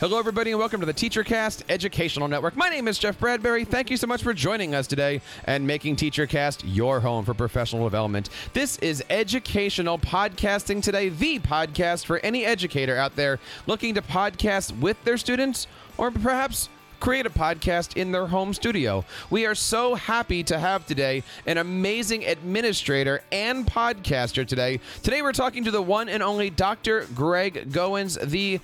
Hello, everybody, and welcome to the TeacherCast Educational Network. My name is Jeff Bradbury. Thank you so much for joining us today and making TeacherCast your home for professional development. This is Educational Podcasting Today, the podcast for any educator out there looking to podcast with their students or perhaps create a podcast in their home studio. We are so happy to have today an amazing administrator and podcaster today. Today we're talking to the one and only Dr. Greg Goins, the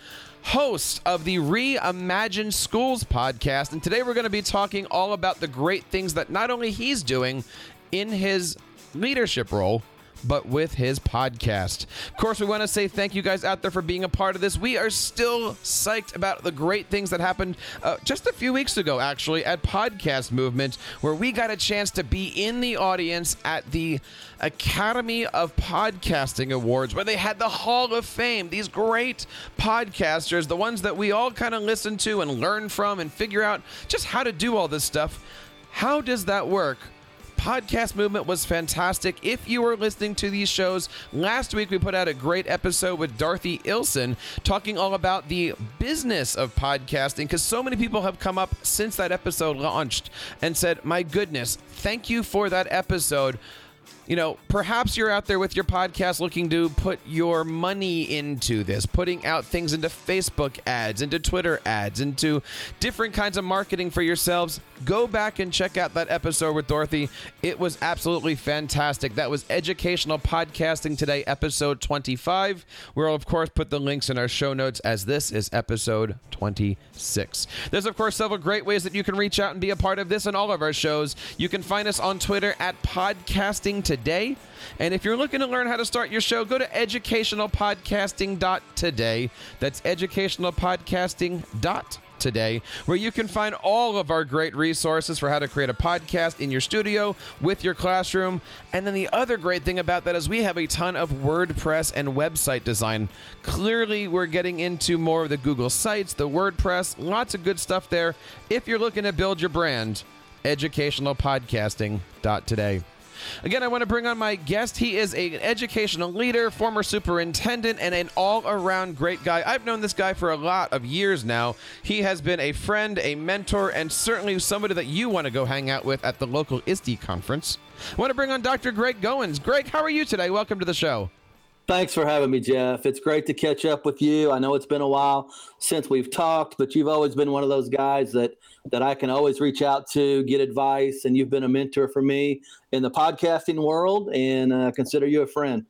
host of the Reimagine Schools podcast. And today we're going to be talking all about the great things that not only he's doing in his leadership role, but with his podcast. Of course, we want to say thank you guys out there for being a part of this. We are still psyched about the great things that happened uh, just a few weeks ago, actually, at Podcast Movement, where we got a chance to be in the audience at the Academy of Podcasting Awards, where they had the Hall of Fame. These great podcasters, the ones that we all kind of listen to and learn from and figure out just how to do all this stuff. How does that work? Podcast movement was fantastic. If you were listening to these shows, last week we put out a great episode with Dorothy Ilson talking all about the business of podcasting because so many people have come up since that episode launched and said, My goodness, thank you for that episode you know, perhaps you're out there with your podcast looking to put your money into this, putting out things into Facebook ads, into Twitter ads, into different kinds of marketing for yourselves. Go back and check out that episode with Dorothy. It was absolutely fantastic. That was Educational Podcasting Today, episode 25. We'll, of course, put the links in our show notes as this is episode 26. There's, of course, several great ways that you can reach out and be a part of this and all of our shows. You can find us on Twitter at Podcasting Today today. And if you're looking to learn how to start your show, go to educationalpodcasting.today. That's educationalpodcasting.today today, where you can find all of our great resources for how to create a podcast in your studio with your classroom. And then the other great thing about that is we have a ton of WordPress and website design. Clearly, we're getting into more of the Google Sites, the WordPress, lots of good stuff there. If you're looking to build your brand, educationalpodcasting.today. Again, I want to bring on my guest. He is an educational leader, former superintendent, and an all around great guy. I've known this guy for a lot of years now. He has been a friend, a mentor, and certainly somebody that you want to go hang out with at the local ISTE conference. I want to bring on Dr. Greg Goins. Greg, how are you today? Welcome to the show. Thanks for having me, Jeff. It's great to catch up with you. I know it's been a while since we've talked, but you've always been one of those guys that that I can always reach out to, get advice, and you've been a mentor for me in the podcasting world, and uh, consider you a friend.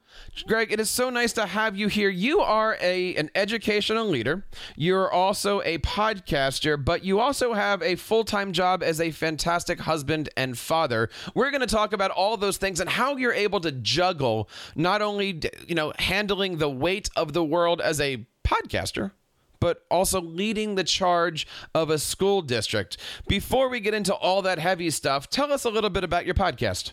Greg, it is so nice to have you here. You are a an educational leader. You're also a podcaster, but you also have a full-time job as a fantastic husband and father. We're going to talk about all those things and how you're able to juggle not only you know handling the weight of the world as a podcaster, but also leading the charge of a school district. Before we get into all that heavy stuff, tell us a little bit about your podcast.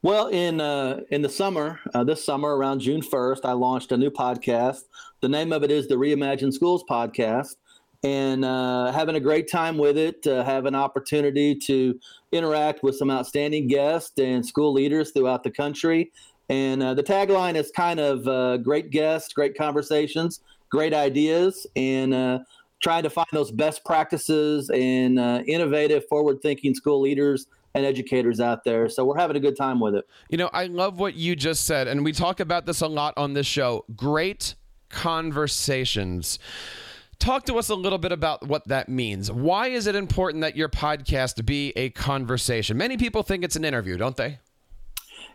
Well, in uh, in the summer, uh, this summer around June first, I launched a new podcast. The name of it is the Reimagine Schools podcast, and uh, having a great time with it. Have an opportunity to interact with some outstanding guests and school leaders throughout the country. And uh, the tagline is kind of uh, great guests, great conversations, great ideas, and trying to find those best practices and innovative, forward-thinking school leaders and educators out there. So we're having a good time with it. You know, I love what you just said, and we talk about this a lot on this show. Great conversations. Talk to us a little bit about what that means. Why is it important that your podcast be a conversation? Many people think it's an interview, don't they?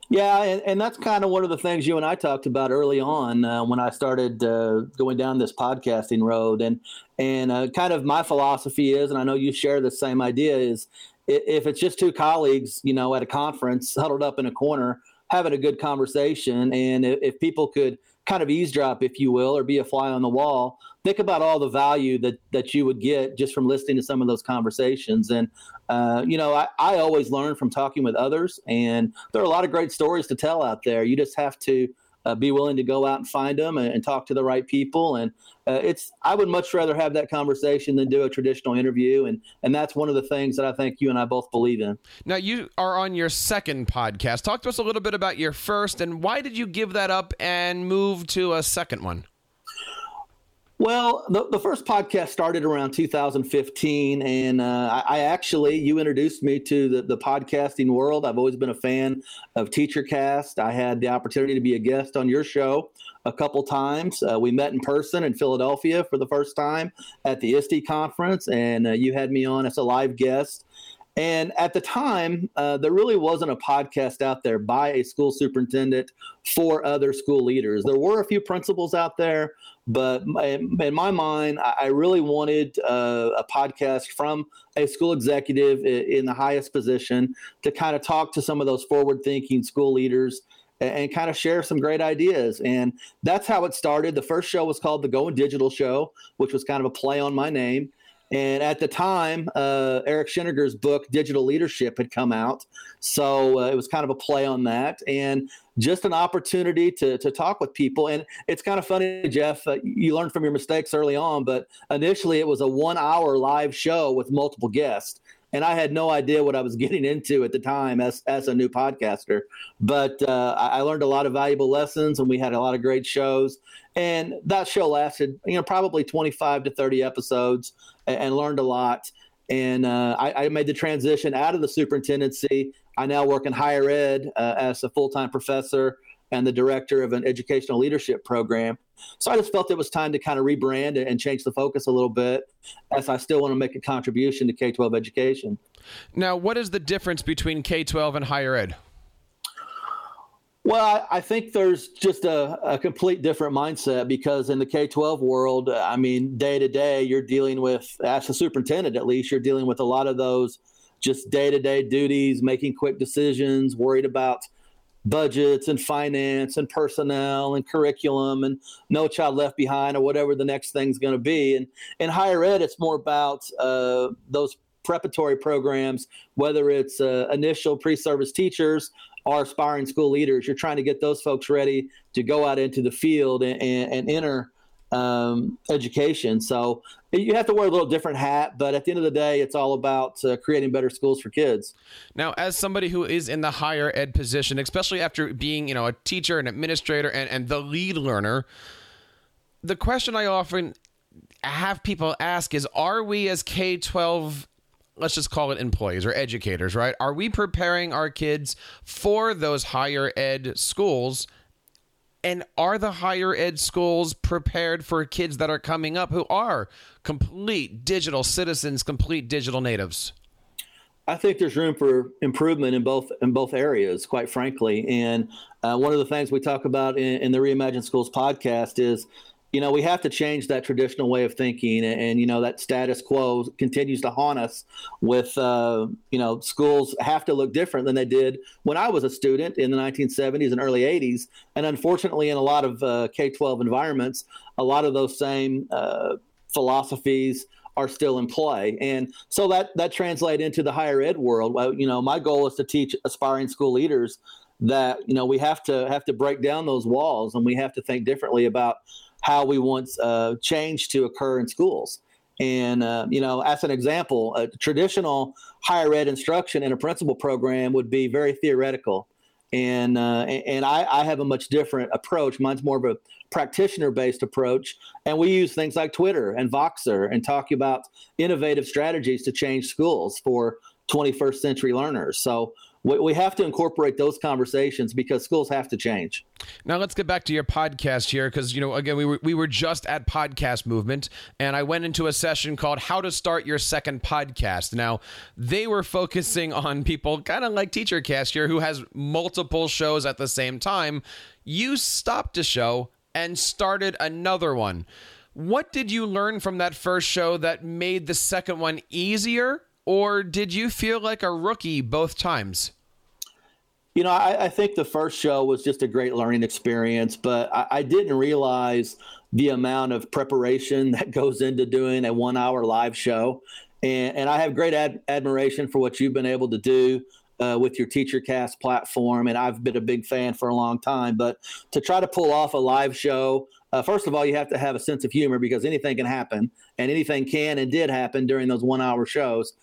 Yeah, and, and that's kind of one of the things you and I talked about early on uh, when I started uh, going down this podcasting road, and and uh, kind of my philosophy is, and I know you share the same idea, is if it's just two colleagues, you know, at a conference huddled up in a corner having a good conversation, and if people could kind of eavesdrop, if you will, or be a fly on the wall, think about all the value that that you would get just from listening to some of those conversations. And uh, you know, I, I always learn from talking with others, and there are a lot of great stories to tell out there. You just have to uh, be willing to go out and find them and, and talk to the right people. And uh, it's I would much rather have that conversation than do a traditional interview. And and that's one of the things that I think you and I both believe in. Now you are on your second podcast. Talk to us a little bit about your first and why did you give that up and move to a second one? Well, the, the first podcast started around 2015, and uh, I, I, actually you introduced me to the, the podcasting world. I've always been a fan of TeacherCast. I had the opportunity to be a guest on your show a couple times. Uh, we met in person in Philadelphia for the first time at the ISTE conference, and uh, you had me on as a live guest. And at the time, uh, there really wasn't a podcast out there by a school superintendent for other school leaders. There were a few principals out there, but in my mind, I really wanted uh, a podcast from a school executive in the highest position to kind of talk to some of those forward thinking school leaders and kind of share some great ideas. And that's how it started. The first show was called the Going Digital Show, which was kind of a play on my name. And at the time, uh, Eric Sheninger's book, Digital Leadership, had come out. So uh, it was kind of a play on that and just an opportunity to, to talk with people. And it's kind of funny, Jeff, uh, you learned from your mistakes early on, but initially it was a one hour live show with multiple guests and I had no idea what I was getting into at the time as as a new podcaster. But uh, I learned a lot of valuable lessons, and we had a lot of great shows. And that show lasted, you know, probably twenty five to thirty episodes, and, and learned a lot. And uh, I, I, made the transition out of the superintendency. I now work in higher ed uh, as a full time professor and the director of an educational leadership program. So I just felt it was time to kind of rebrand and change the focus a little bit as I still want to make a contribution to K 12 education. Now, what is the difference between K 12 and higher ed? Well, I, think there's just a, a, complete different mindset because in the K 12 world, I mean, day to day, you're dealing with, as a superintendent at least, you're dealing with a lot of those just day to day duties, making quick decisions, worried about budgets and finance and personnel and curriculum and no child left behind or whatever the next thing's going to be. And in higher ed it's more about uh, those preparatory programs whether it's uh, initial pre-service teachers or aspiring school leaders. You're trying to get those folks ready to go out into the field and, and, and enter um, education. So you have to wear a little different hat, but at the end of the day, it's all about uh, creating better schools for kids. Now, as somebody who is in the higher ed position, especially after being, you know, a teacher, an administrator, and, and the lead learner, the question I often have people ask is, are we as K twelve let's just call it employees or educators, right? Are we preparing our kids for those higher ed schools and are the higher ed schools prepared for kids that are coming up who are complete digital citizens, complete digital natives? I think there's room for improvement in both in both areas, quite frankly. And uh, one of the things we talk about in, in the Reimagine Schools podcast is you know, we have to change that traditional way of thinking, and, and you know that status quo continues to haunt us. With uh, you know, schools have to look different than they did when I was a student in the 1970s and early 80s, and unfortunately, in a lot of uh, K-12 environments, a lot of those same uh, philosophies are still in play, and so that that translate into the higher ed world. Well, you know, my goal is to teach aspiring school leaders that you know we have to have to break down those walls and we have to think differently about how we want uh, change to occur in schools. And, uh, you know, as an example, a traditional higher ed instruction in a principal program would be very theoretical. And, uh, and I, I, have a much different approach. Mine's more of a practitioner based approach. And we use things like Twitter and Voxer and talk about innovative strategies to change schools for 21st century learners. So we, we have to incorporate those conversations because schools have to change. Now let's get back to your podcast here because you know again we were we were just at podcast movement and I went into a session called how to start your second podcast. Now they were focusing on people kind of like Teacher Cast here who has multiple shows at the same time. You stopped a show and started another one. What did you learn from that first show that made the second one easier or did you feel like a rookie both times? You know, I, I think the first show was just a great learning experience, but I, I didn't realize the amount of preparation that goes into doing a one hour live show. And, and I have great ad- admiration for what you've been able to do uh, with your TeacherCast platform. And I've been a big fan for a long time. But to try to pull off a live show, uh, first of all, you have to have a sense of humor because anything can happen, and anything can and did happen during those one hour shows.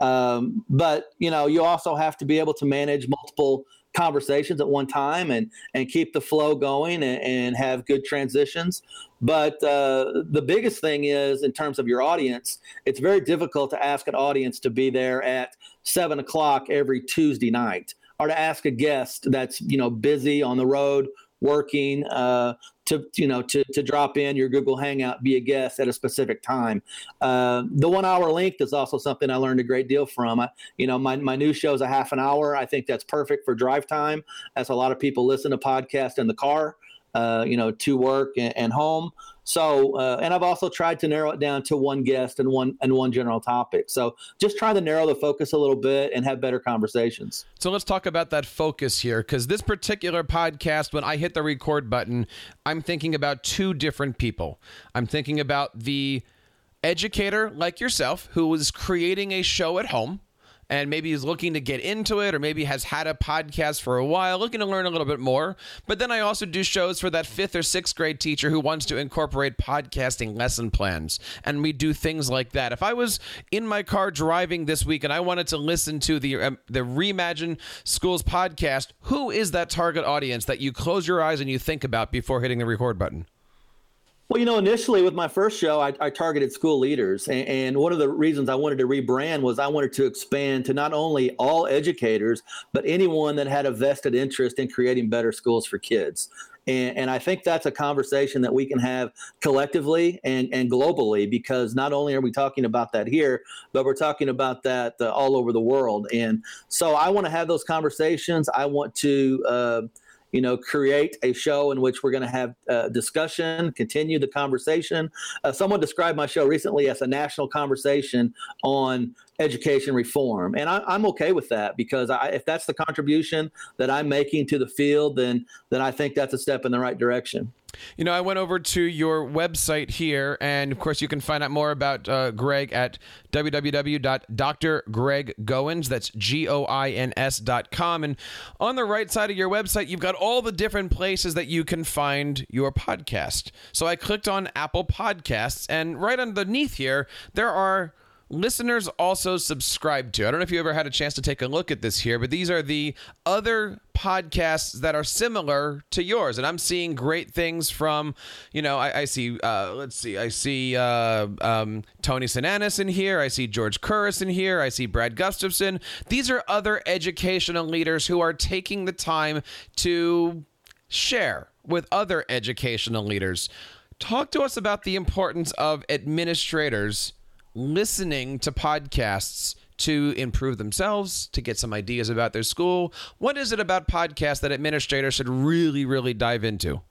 Um, but you know, you also have to be able to manage multiple conversations at one time and and keep the flow going and, and have good transitions. But uh, the biggest thing is in terms of your audience, it's very difficult to ask an audience to be there at seven o'clock every Tuesday night, or to ask a guest that's you know busy on the road working uh, to you know to, to drop in your google hangout be a guest at a specific time. Uh, the one hour length is also something i learned a great deal from. I, you know my, my new show is a half an hour. I think that's perfect for drive time as a lot of people listen to podcasts in the car uh, you know, to work and, and home. So, uh, and I've also tried to narrow it down to one guest and one and one general topic. So, just trying to narrow the focus a little bit and have better conversations. So let's talk about that focus here, because this particular podcast, when I hit the record button, I'm thinking about two different people. I'm thinking about the educator like yourself who is creating a show at home and maybe is looking to get into it or maybe has had a podcast for a while, looking to learn a little bit more. But then I also do shows for that fifth or sixth grade teacher who wants to incorporate podcasting lesson plans. And we do things like that. If I was in my car driving this week and I wanted to listen to the, um, the Reimagine Schools podcast, who is that target audience that you close your eyes and you think about before hitting the record button? Well, you know, initially with my first show, I, I targeted school leaders. And, and, one of the reasons I wanted to rebrand was I wanted to expand to not only all educators, but anyone that had a vested interest in creating better schools for kids. And, and I think that's a conversation that we can have collectively and, and globally because not only are we talking about that here, but we're talking about that uh, all over the world. And so I want to have those conversations. I want to. Uh, you know, create a show in which we're going to have uh, discussion, continue the conversation. Uh, someone described my show recently as a national conversation on education reform, and I, am okay with that because I, if that's the contribution that I'm making to the field, then then I think that's a step in the right direction. You know, I went over to your website here, and of course, you can find out more about uh, Greg at www.drgreggoins. That's G O I N S.com. And on the right side of your website, you've got all the different places that you can find your podcast. So I clicked on Apple Podcasts, and right underneath here, there are listeners also subscribe to. I don't know if you ever had a chance to take a look at this here, but these are the other podcasts that are similar to yours. And I'm seeing great things from, you know, I, I see, uh, let's see, I see uh, um, Tony Sinanis in here. I see George Couros in here. I see Brad Gustafson. These are other educational leaders who are taking the time to share with other educational leaders. Talk to us about the importance of administrators listening to podcasts to improve themselves, to get some ideas about their school? What is it about podcasts that administrators should really, really dive into?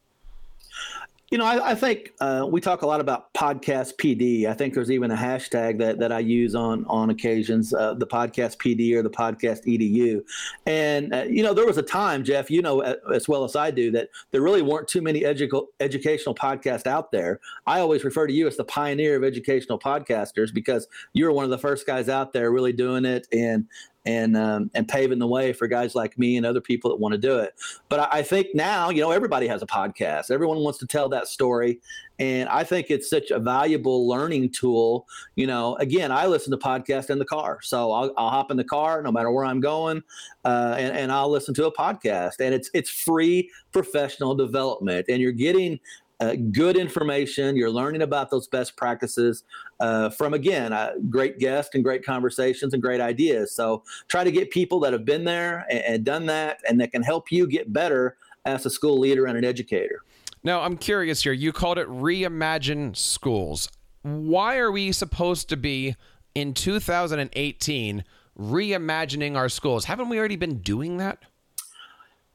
You know, I, I think uh, we talk a lot about podcast PD. I think there's even a hashtag that, that I use on on occasions, uh, the podcast PD or the podcast EDU. And uh, you know, there was a time, Jeff, you know as well as I do, that there really weren't too many edu- educational podcasts out there. I always refer to you as the pioneer of educational podcasters because you were one of the first guys out there really doing it and and um, and paving the way for guys like me and other people that want to do it. But I, I, think now, you know, everybody has a podcast. Everyone wants to tell that story, and I think it's such a valuable learning tool. You know, again, I listen to podcasts in the car, so I'll, I'll hop in the car no matter where I'm going, uh, and, and I'll listen to a podcast, and it's it's free professional development, and you're getting uh, good information. You're learning about those best practices uh, from, again, uh, great guests and great conversations and great ideas. So try to get people that have been there and, and done that and that can help you get better as a school leader and an educator. Now, I'm curious here. You called it Reimagine Schools. Why are we supposed to be in 2018 reimagining our schools? Haven't we already been doing that?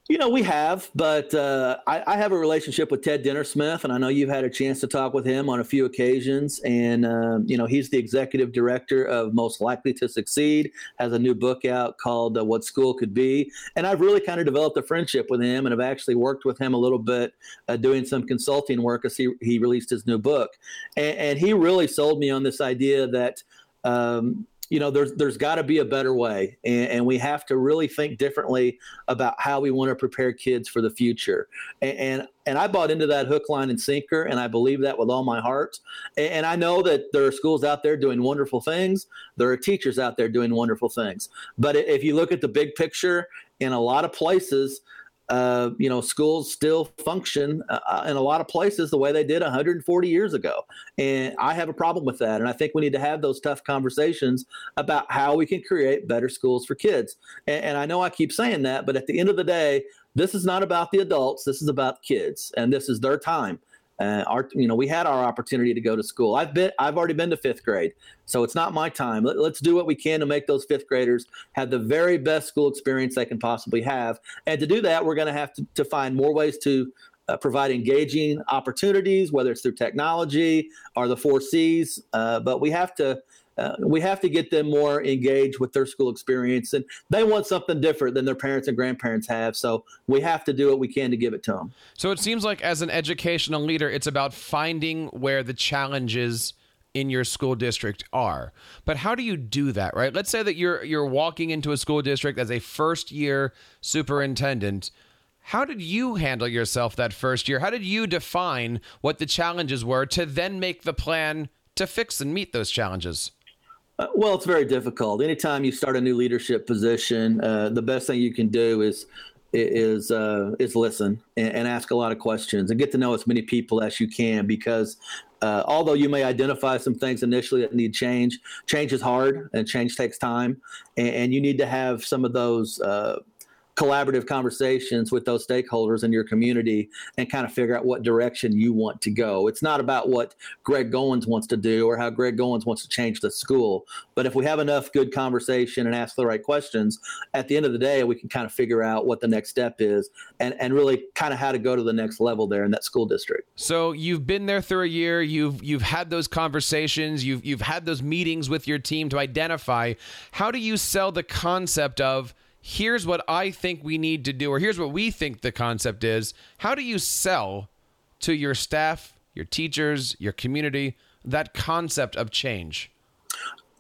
You know, we have, but uh, I, I, have a relationship with Ted Dintersmith, and I know you've had a chance to talk with him on a few occasions. And, uh, you know, he's the executive director of Most Likely to Succeed, has a new book out called uh, What School Could Be. And I've really kind of developed a friendship with him and have actually worked with him a little bit uh, doing some consulting work as he, he released his new book. And, and he really sold me on this idea that. Um, you know, there's there's got to be a better way, and, and, we have to really think differently about how we want to prepare kids for the future. And, and, and I bought into that hook, line, and sinker, and I believe that with all my heart. And, and I know that there are schools out there doing wonderful things. There are teachers out there doing wonderful things. But if you look at the big picture, in a lot of places, uh, you know, schools still function uh, in a lot of places the way they did 140 years ago. And I have a problem with that. And I think we need to have those tough conversations about how we can create better schools for kids. And, and I know I keep saying that, but at the end of the day, this is not about the adults. This is about kids, and this is their time. Uh, our, you know, we had our opportunity to go to school. I've been, I've already been to fifth grade, so it's not my time. Let, us do what we can to make those fifth graders have the very best school experience they can possibly have. And to do that, we're going to have to find more ways to uh, provide engaging opportunities, whether it's through technology or the four C's. Uh, but we have to uh, we have to get them more engaged with their school experience and they want something different than their parents and grandparents have so we have to do what we can to give it to them so it seems like as an educational leader it's about finding where the challenges in your school district are but how do you do that right let's say that you're you're walking into a school district as a first year superintendent how did you handle yourself that first year? How did you define what the challenges were to then make the plan to fix and meet those challenges? Uh, well, it's very difficult. Anytime you start a new leadership position, uh, the best thing you can do is is uh, is listen and, and, ask a lot of questions and get to know as many people as you can. Because uh, although you may identify some things initially that need change, change is hard and change takes time, and, and you need to have some of those uh, collaborative conversations with those stakeholders in your community and kind of figure out what direction you want to go. It's not about what Greg Goins wants to do or how Greg Goins wants to change the school. But if we have enough good conversation and ask the right questions, at the end of the day, we can kind of figure out what the next step is and, and really kind of how to go to the next level there in that school district. So you've been there through a year, you've you've had those conversations, you've you've had those meetings with your team to identify how do you sell the concept of here's what I think we need to do, or here's what we think the concept is. How do you sell to your staff, your teachers, your community that concept of change?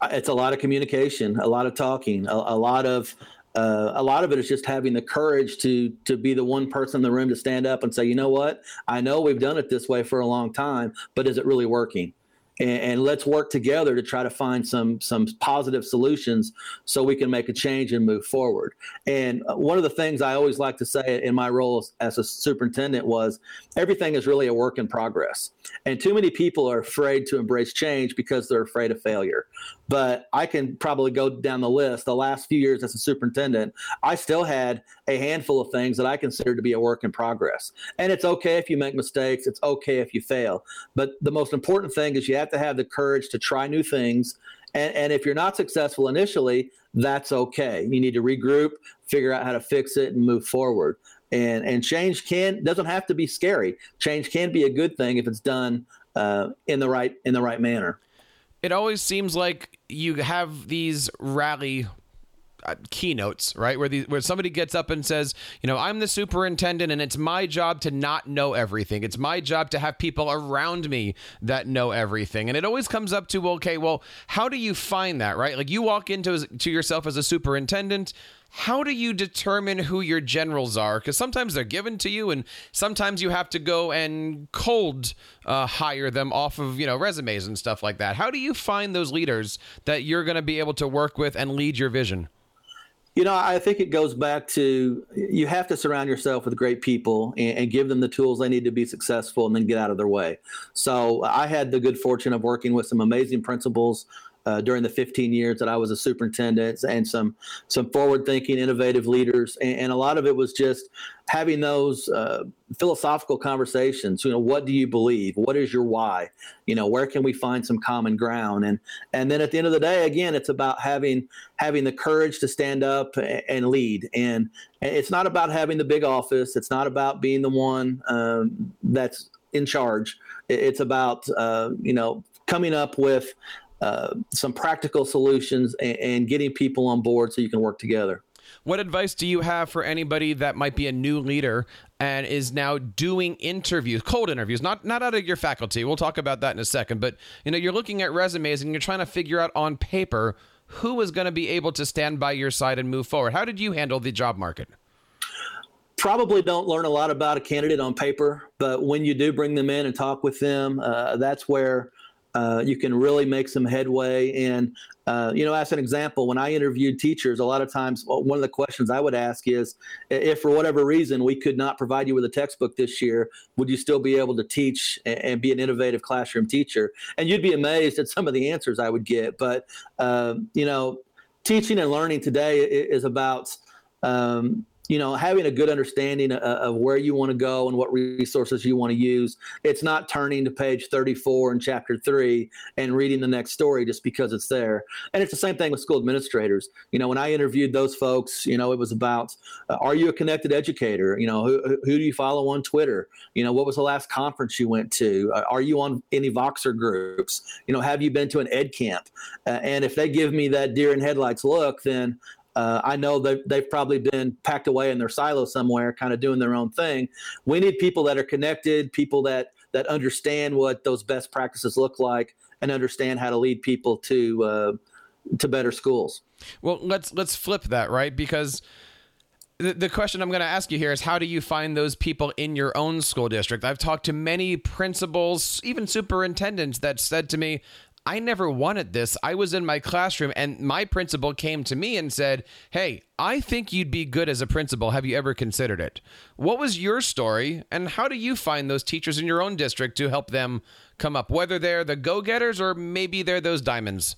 It's a lot of communication, a lot of talking, a, a lot of uh, a lot of it is just having the courage to to be the one person in the room to stand up and say, you know what, I know we've done it this way for a long time, but is it really working? And, and, let's work together to try to find some some positive solutions so we can make a change and move forward. And uh, one of the things I always like to say in my role as a superintendent was everything is really a work in progress. And too many people are afraid to embrace change because they're afraid of failure. But I can probably go down the list. The last few years as a superintendent, I still had a handful of things that I consider to be a work in progress. And it's okay if you make mistakes. It's okay if you fail. But the most important thing is you have to have the courage to try new things. And, and if you're not successful initially, that's okay. You need to regroup, figure out how to fix it, and move forward. And and change can doesn't have to be scary. Change can be a good thing if it's done uh, in the right in the right manner. It always seems like you have these rally uh, keynotes, right? Where the, where somebody gets up and says, you know, I'm the superintendent and it's my job to not know everything. It's my job to have people around me that know everything. And it always comes up to, okay, well, how do you find that, right? Like you walk into to yourself as a superintendent, how do you determine who your generals are? Because sometimes they're given to you, and sometimes you have to go and cold uh, hire them off of you know resumes and stuff like that. How do you find those leaders that you're going to be able to work with and lead your vision? You know, I think it goes back to you have to surround yourself with great people and, and, give them the tools they need to be successful and then get out of their way. So I had the good fortune of working with some amazing principals uh, during the 15 years that I was a superintendent, and some some forward-thinking, innovative leaders, and, and, a lot of it was just having those uh, philosophical conversations. You know, what do you believe? What is your why? You know, where can we find some common ground? And and then at the end of the day, again, it's about having having the courage to stand up and lead. And, it's not about having the big office. It's not about being the one um, that's in charge. It's about uh, you know coming up with uh, some practical solutions and, and getting people on board so you can work together. What advice do you have for anybody that might be a new leader and is now doing interviews, cold interviews, not not out of your faculty. We'll talk about that in a second, but you know, you're looking at resumes and you're trying to figure out on paper who was going to be able to stand by your side and move forward? How did you handle the job market? Probably don't learn a lot about a candidate on paper, but when you do bring them in and talk with them, uh, that's where uh, you can really make some headway. And, uh, you know, as an example, when I interviewed teachers, a lot of times one of the questions I would ask is if for whatever reason we could not provide you with a textbook this year, would you still be able to teach and, be an innovative classroom teacher? And you'd be amazed at some of the answers I would get. But, uh, you know, teaching and learning today is about, um, you know, having a good understanding of, of where you want to go and what resources you want to use. It's not turning to page 34 in chapter three and reading the next story just because it's there. And it's the same thing with school administrators. You know, when I interviewed those folks, you know, it was about uh, are you a connected educator? You know, who, who do you follow on Twitter? You know, what was the last conference you went to? Uh, are you on any Voxer groups? You know, have you been to an ed camp? Uh, and if they give me that deer in headlights look, then uh, I know that they've probably been packed away in their silo somewhere, kind of doing their own thing. We need people that are connected, people that that understand what those best practices look like, and understand how to lead people to uh, to better schools. Well, let's let's flip that right because the, the question I'm going to ask you here is how do you find those people in your own school district? I've talked to many principals, even superintendents that said to me, I never wanted this. I was in my classroom and my principal came to me and said, Hey, I think you'd be good as a principal. Have you ever considered it? What was your story and how do you find those teachers in your own district to help them come up, whether they're the go getters or maybe they're those diamonds?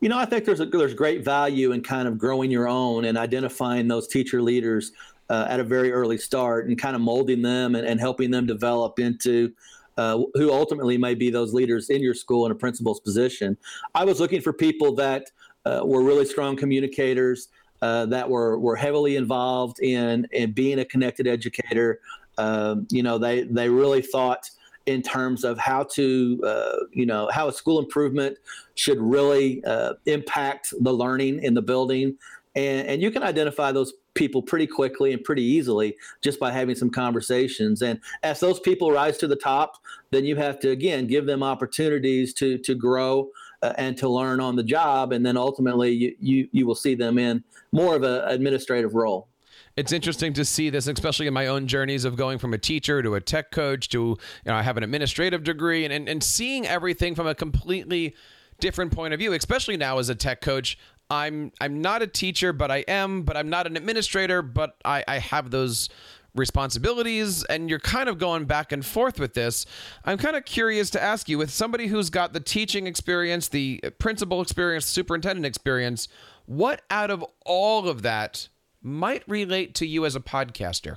You know, I think there's a, there's great value in kind of growing your own and identifying those teacher leaders uh, at a very early start and kind of molding them and, and helping them develop into uh, who ultimately may be those leaders in your school in a principal's position. I was looking for people that uh, were really strong communicators, uh, that were were heavily involved in in being a connected educator. Um, you know, they they really thought in terms of how to, uh, you know, how a school improvement should really uh, impact the learning in the building. And, and you can identify those people pretty quickly and pretty easily just by having some conversations. And as those people rise to the top, then you have to again give them opportunities to to grow uh, and to learn on the job, and then ultimately you you, you will see them in more of an administrative role it's interesting to see this, especially in my own journeys of going from a teacher to a tech coach to, you know, I have an administrative degree and, and, and seeing everything from a completely different point of view, especially now as a tech coach. I'm I'm not a teacher, but I am, but I'm not an administrator, but I, I have those responsibilities and you're kind of going back and forth with this. I'm kind of curious to ask you with somebody who's got the teaching experience, the principal experience, superintendent experience, what out of all of that might relate to you as a podcaster?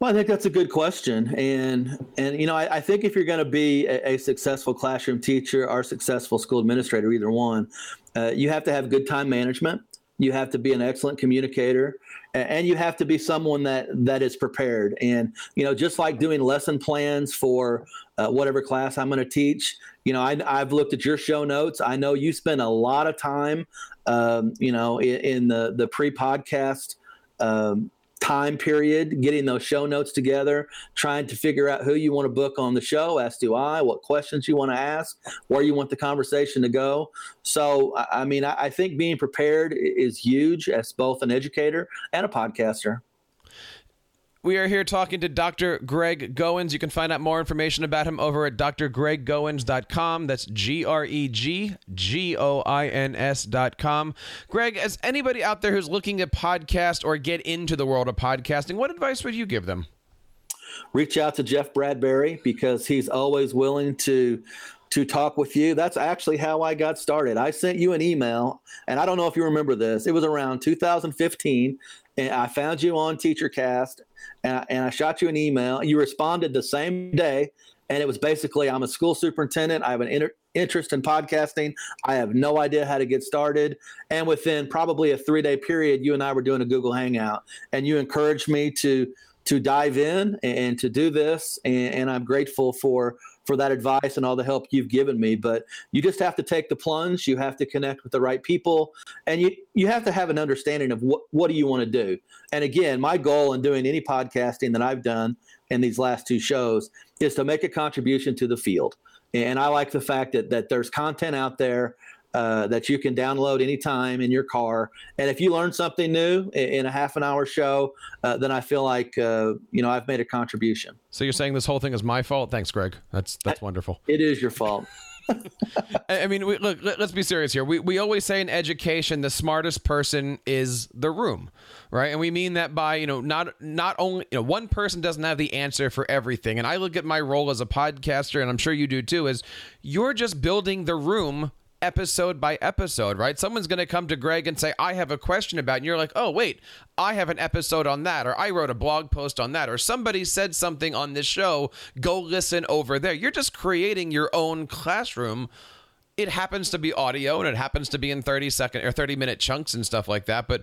Well, I think that's a good question, and and you know, I, I think if you're going to be a, a, successful classroom teacher or successful school administrator, either one, uh, you have to have good time management. You have to be an excellent communicator, and you have to be someone that that is prepared. And you know, just like doing lesson plans for uh, whatever class I'm going to teach, you know, I, have looked at your show notes. I know you spend a lot of time, um, you know, in, in the the pre podcast. Um, time period, getting those show notes together, trying to figure out who you want to book on the show, as do I, what questions you want to ask, where you want the conversation to go. So, I mean, I think being prepared is huge as both an educator and a podcaster. We are here talking to Dr. Greg Goins. You can find out more information about him over at drgreggoins.com. That's G R E G G O I N S.com. Greg, as anybody out there who's looking to podcast or get into the world of podcasting, what advice would you give them? Reach out to Jeff Bradbury because he's always willing to to talk with you. That's actually how I got started. I sent you an email, and I don't know if you remember this. It was around 2015, and I found you on TeacherCast, and I, and I shot you an email. You responded the same day, and it was basically, "I'm a school superintendent. I have an inter- interest in podcasting. I have no idea how to get started." And within probably a three day period, you and I were doing a Google Hangout, and you encouraged me to to dive in and to do this, and, and I'm grateful for for that advice and all the help you've given me. But you just have to take the plunge. You have to connect with the right people, and you you have to have an understanding of what what do you want to do. And again, my goal in doing any podcasting that I've done in these last two shows is to make a contribution to the field. And I like the fact that that there's content out there uh, that you can download anytime in your car. And if you learn something new in, in a half an hour show, uh, then I feel like uh, you know I've made a contribution. So you're saying this whole thing is my fault? Thanks, Greg. That's that's wonderful. It is your fault. I mean, we, look, let's be serious here. We, we always say in education, the smartest person is the room, right? And we mean that by, you know, not not only, you know, one person doesn't have the answer for everything. And I look at my role as a podcaster, and I'm sure you do too, is you're just building the room episode by episode, right? Someone's going to come to Greg and say, I have a question about, and you're like, oh, wait, I have an episode on that, or I wrote a blog post on that, or somebody said something on this show. Go listen over there. You're just creating your own classroom. It happens to be audio and it happens to be in 30 second or 30 minute chunks and stuff like that. But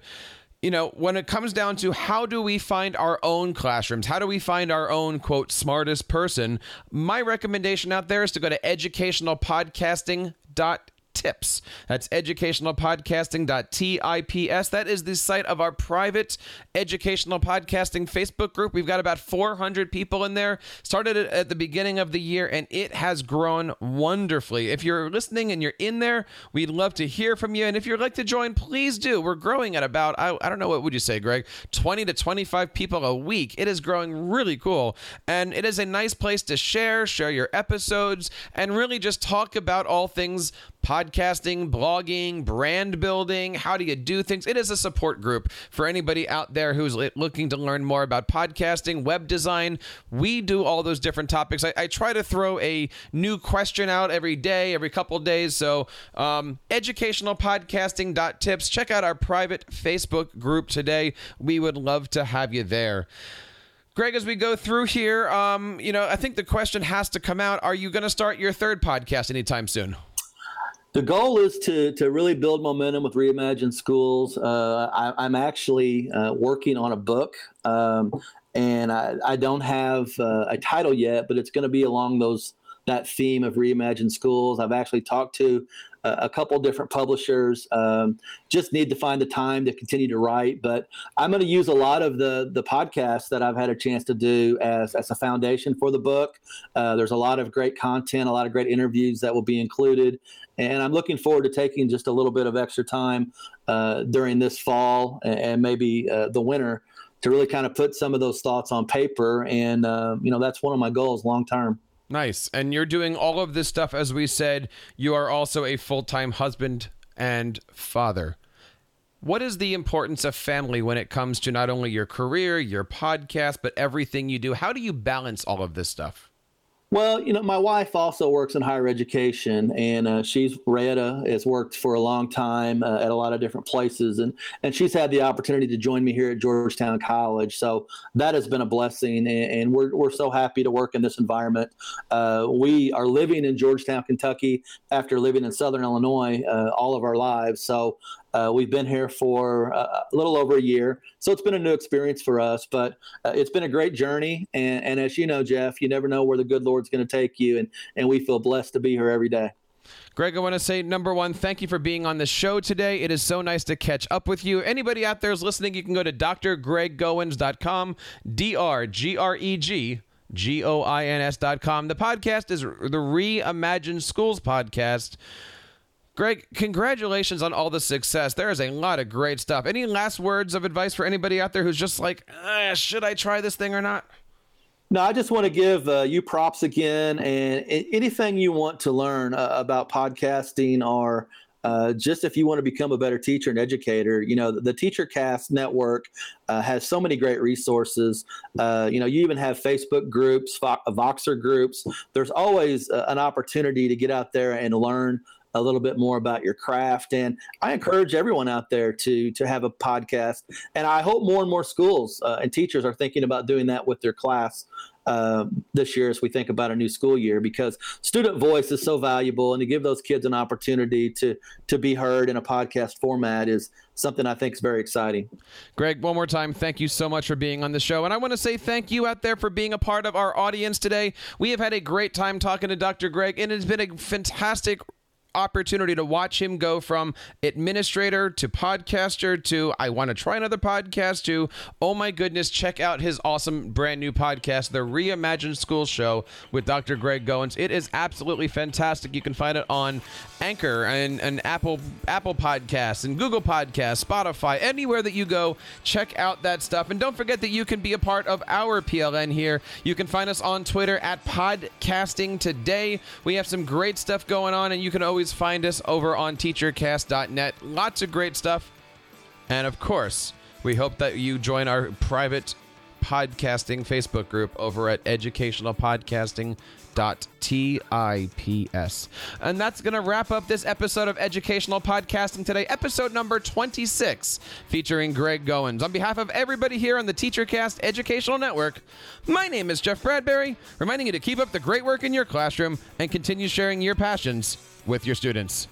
you know, when it comes down to how do we find our own classrooms, how do we find our own quote smartest person, my recommendation out there is to go to educationalpodcasting.com tips. That's educationalpodcasting.tips. That is the site of our private educational podcasting Facebook group. We've got about 400 people in there. Started it at the beginning of the year and it has grown wonderfully. If you're listening and you're in there, we'd love to hear from you. And if you'd like to join, please do. We're growing at about, I, I don't know, what would you say, Greg? 20 to 25 people a week. It is growing really cool. And it is a nice place to share, share your episodes, and really just talk about all things podcasting, blogging, brand building, how do you do things. It is a support group for anybody out there who's looking to learn more about podcasting, web design. We do all those different topics. I, I try to throw a new question out every day, every couple days. So, um, educationalpodcasting.tips. Check out our private Facebook group today. We would love to have you there. Greg, as we go through here, um, you know, I think the question has to come out: Are you going to start your third podcast anytime soon? The goal is to to really build momentum with Reimagine Schools. Uh, I, am actually uh, working on a book, um, and I, I, don't have uh, a title yet, but it's going to be along those that theme of Reimagine Schools. I've actually talked to a couple different publishers. Um, just need to find the time to continue to write. But I'm going to use a lot of the the podcasts that I've had a chance to do as as a foundation for the book. Uh, there's a lot of great content, a lot of great interviews that will be included, and I'm looking forward to taking just a little bit of extra time uh, during this fall and, and maybe uh, the winter to really kind of put some of those thoughts on paper. And uh, you know that's one of my goals long term. Nice. And you're doing all of this stuff, as we said. You are also a full time husband and father. What is the importance of family when it comes to not only your career, your podcast, but everything you do? How do you balance all of this stuff? Well, you know, my wife also works in higher education, and uh, she's Retta has worked for a long time uh, at a lot of different places, and and she's had the opportunity to join me here at Georgetown College. So that has been a blessing, and, and we're we're so happy to work in this environment. Uh, we are living in Georgetown, Kentucky, after living in Southern Illinois uh, all of our lives. So uh, we've been here for uh, a little over a year, so it's been a new experience for us. But uh, it's been a great journey, and, and, as you know, Jeff, you never know where the good Lord's going to take you, and and we feel blessed to be here every day. Greg, I want to say number one, thank you for being on the show today. It is so nice to catch up with you. Anybody out there is listening, you can go to drgreggoins.com, D R G R E G. G O I N S.com. The podcast is the Reimagine Schools podcast. Greg, congratulations on all the success. There is a lot of great stuff. Any last words of advice for anybody out there who's just like, ah, should I try this thing or not? No, I just want to give uh, you props again, and anything you want to learn uh, about podcasting or uh, just if you want to become a better teacher and educator, you know, the, the TeacherCast network uh, has so many great resources. Uh, you know, you even have Facebook groups, Voxer groups. There's always uh, an opportunity to get out there and learn a little bit more about your craft. And I encourage everyone out there to to have a podcast. And I hope more and more schools uh, and teachers are thinking about doing that with their class. Uh, this year, as we think about a new school year, because student voice is so valuable, and to give those kids an opportunity to to be heard in a podcast format is something I think is very exciting. Greg, one more time, thank you so much for being on the show. And I want to say thank you out there for being a part of our audience today. We have had a great time talking to Dr. Greg, and it's been a fantastic opportunity to watch him go from administrator to podcaster to I want to try another podcast to oh my goodness, check out his awesome brand new podcast, The Reimagined School Show with Dr. Greg Goins. It is absolutely fantastic. You can find it on Anchor and, and Apple Apple Podcasts and Google Podcasts, Spotify, anywhere that you go, check out that stuff. And don't forget that you can be a part of our PLN here. You can find us on Twitter at Podcasting Today. We have some great stuff going on, and you can always find us over on teachercast.net. Lots of great stuff. And of course, we hope that you join our private podcasting Facebook group over at educationalpodcasting.tips. And that's going to wrap up this episode of Educational Podcasting today, episode number 26, featuring Greg Goins. On behalf of everybody here on the TeacherCast Educational Network, my name is Jeff Bradbury, reminding you to keep up the great work in your classroom and continue sharing your passions with your students.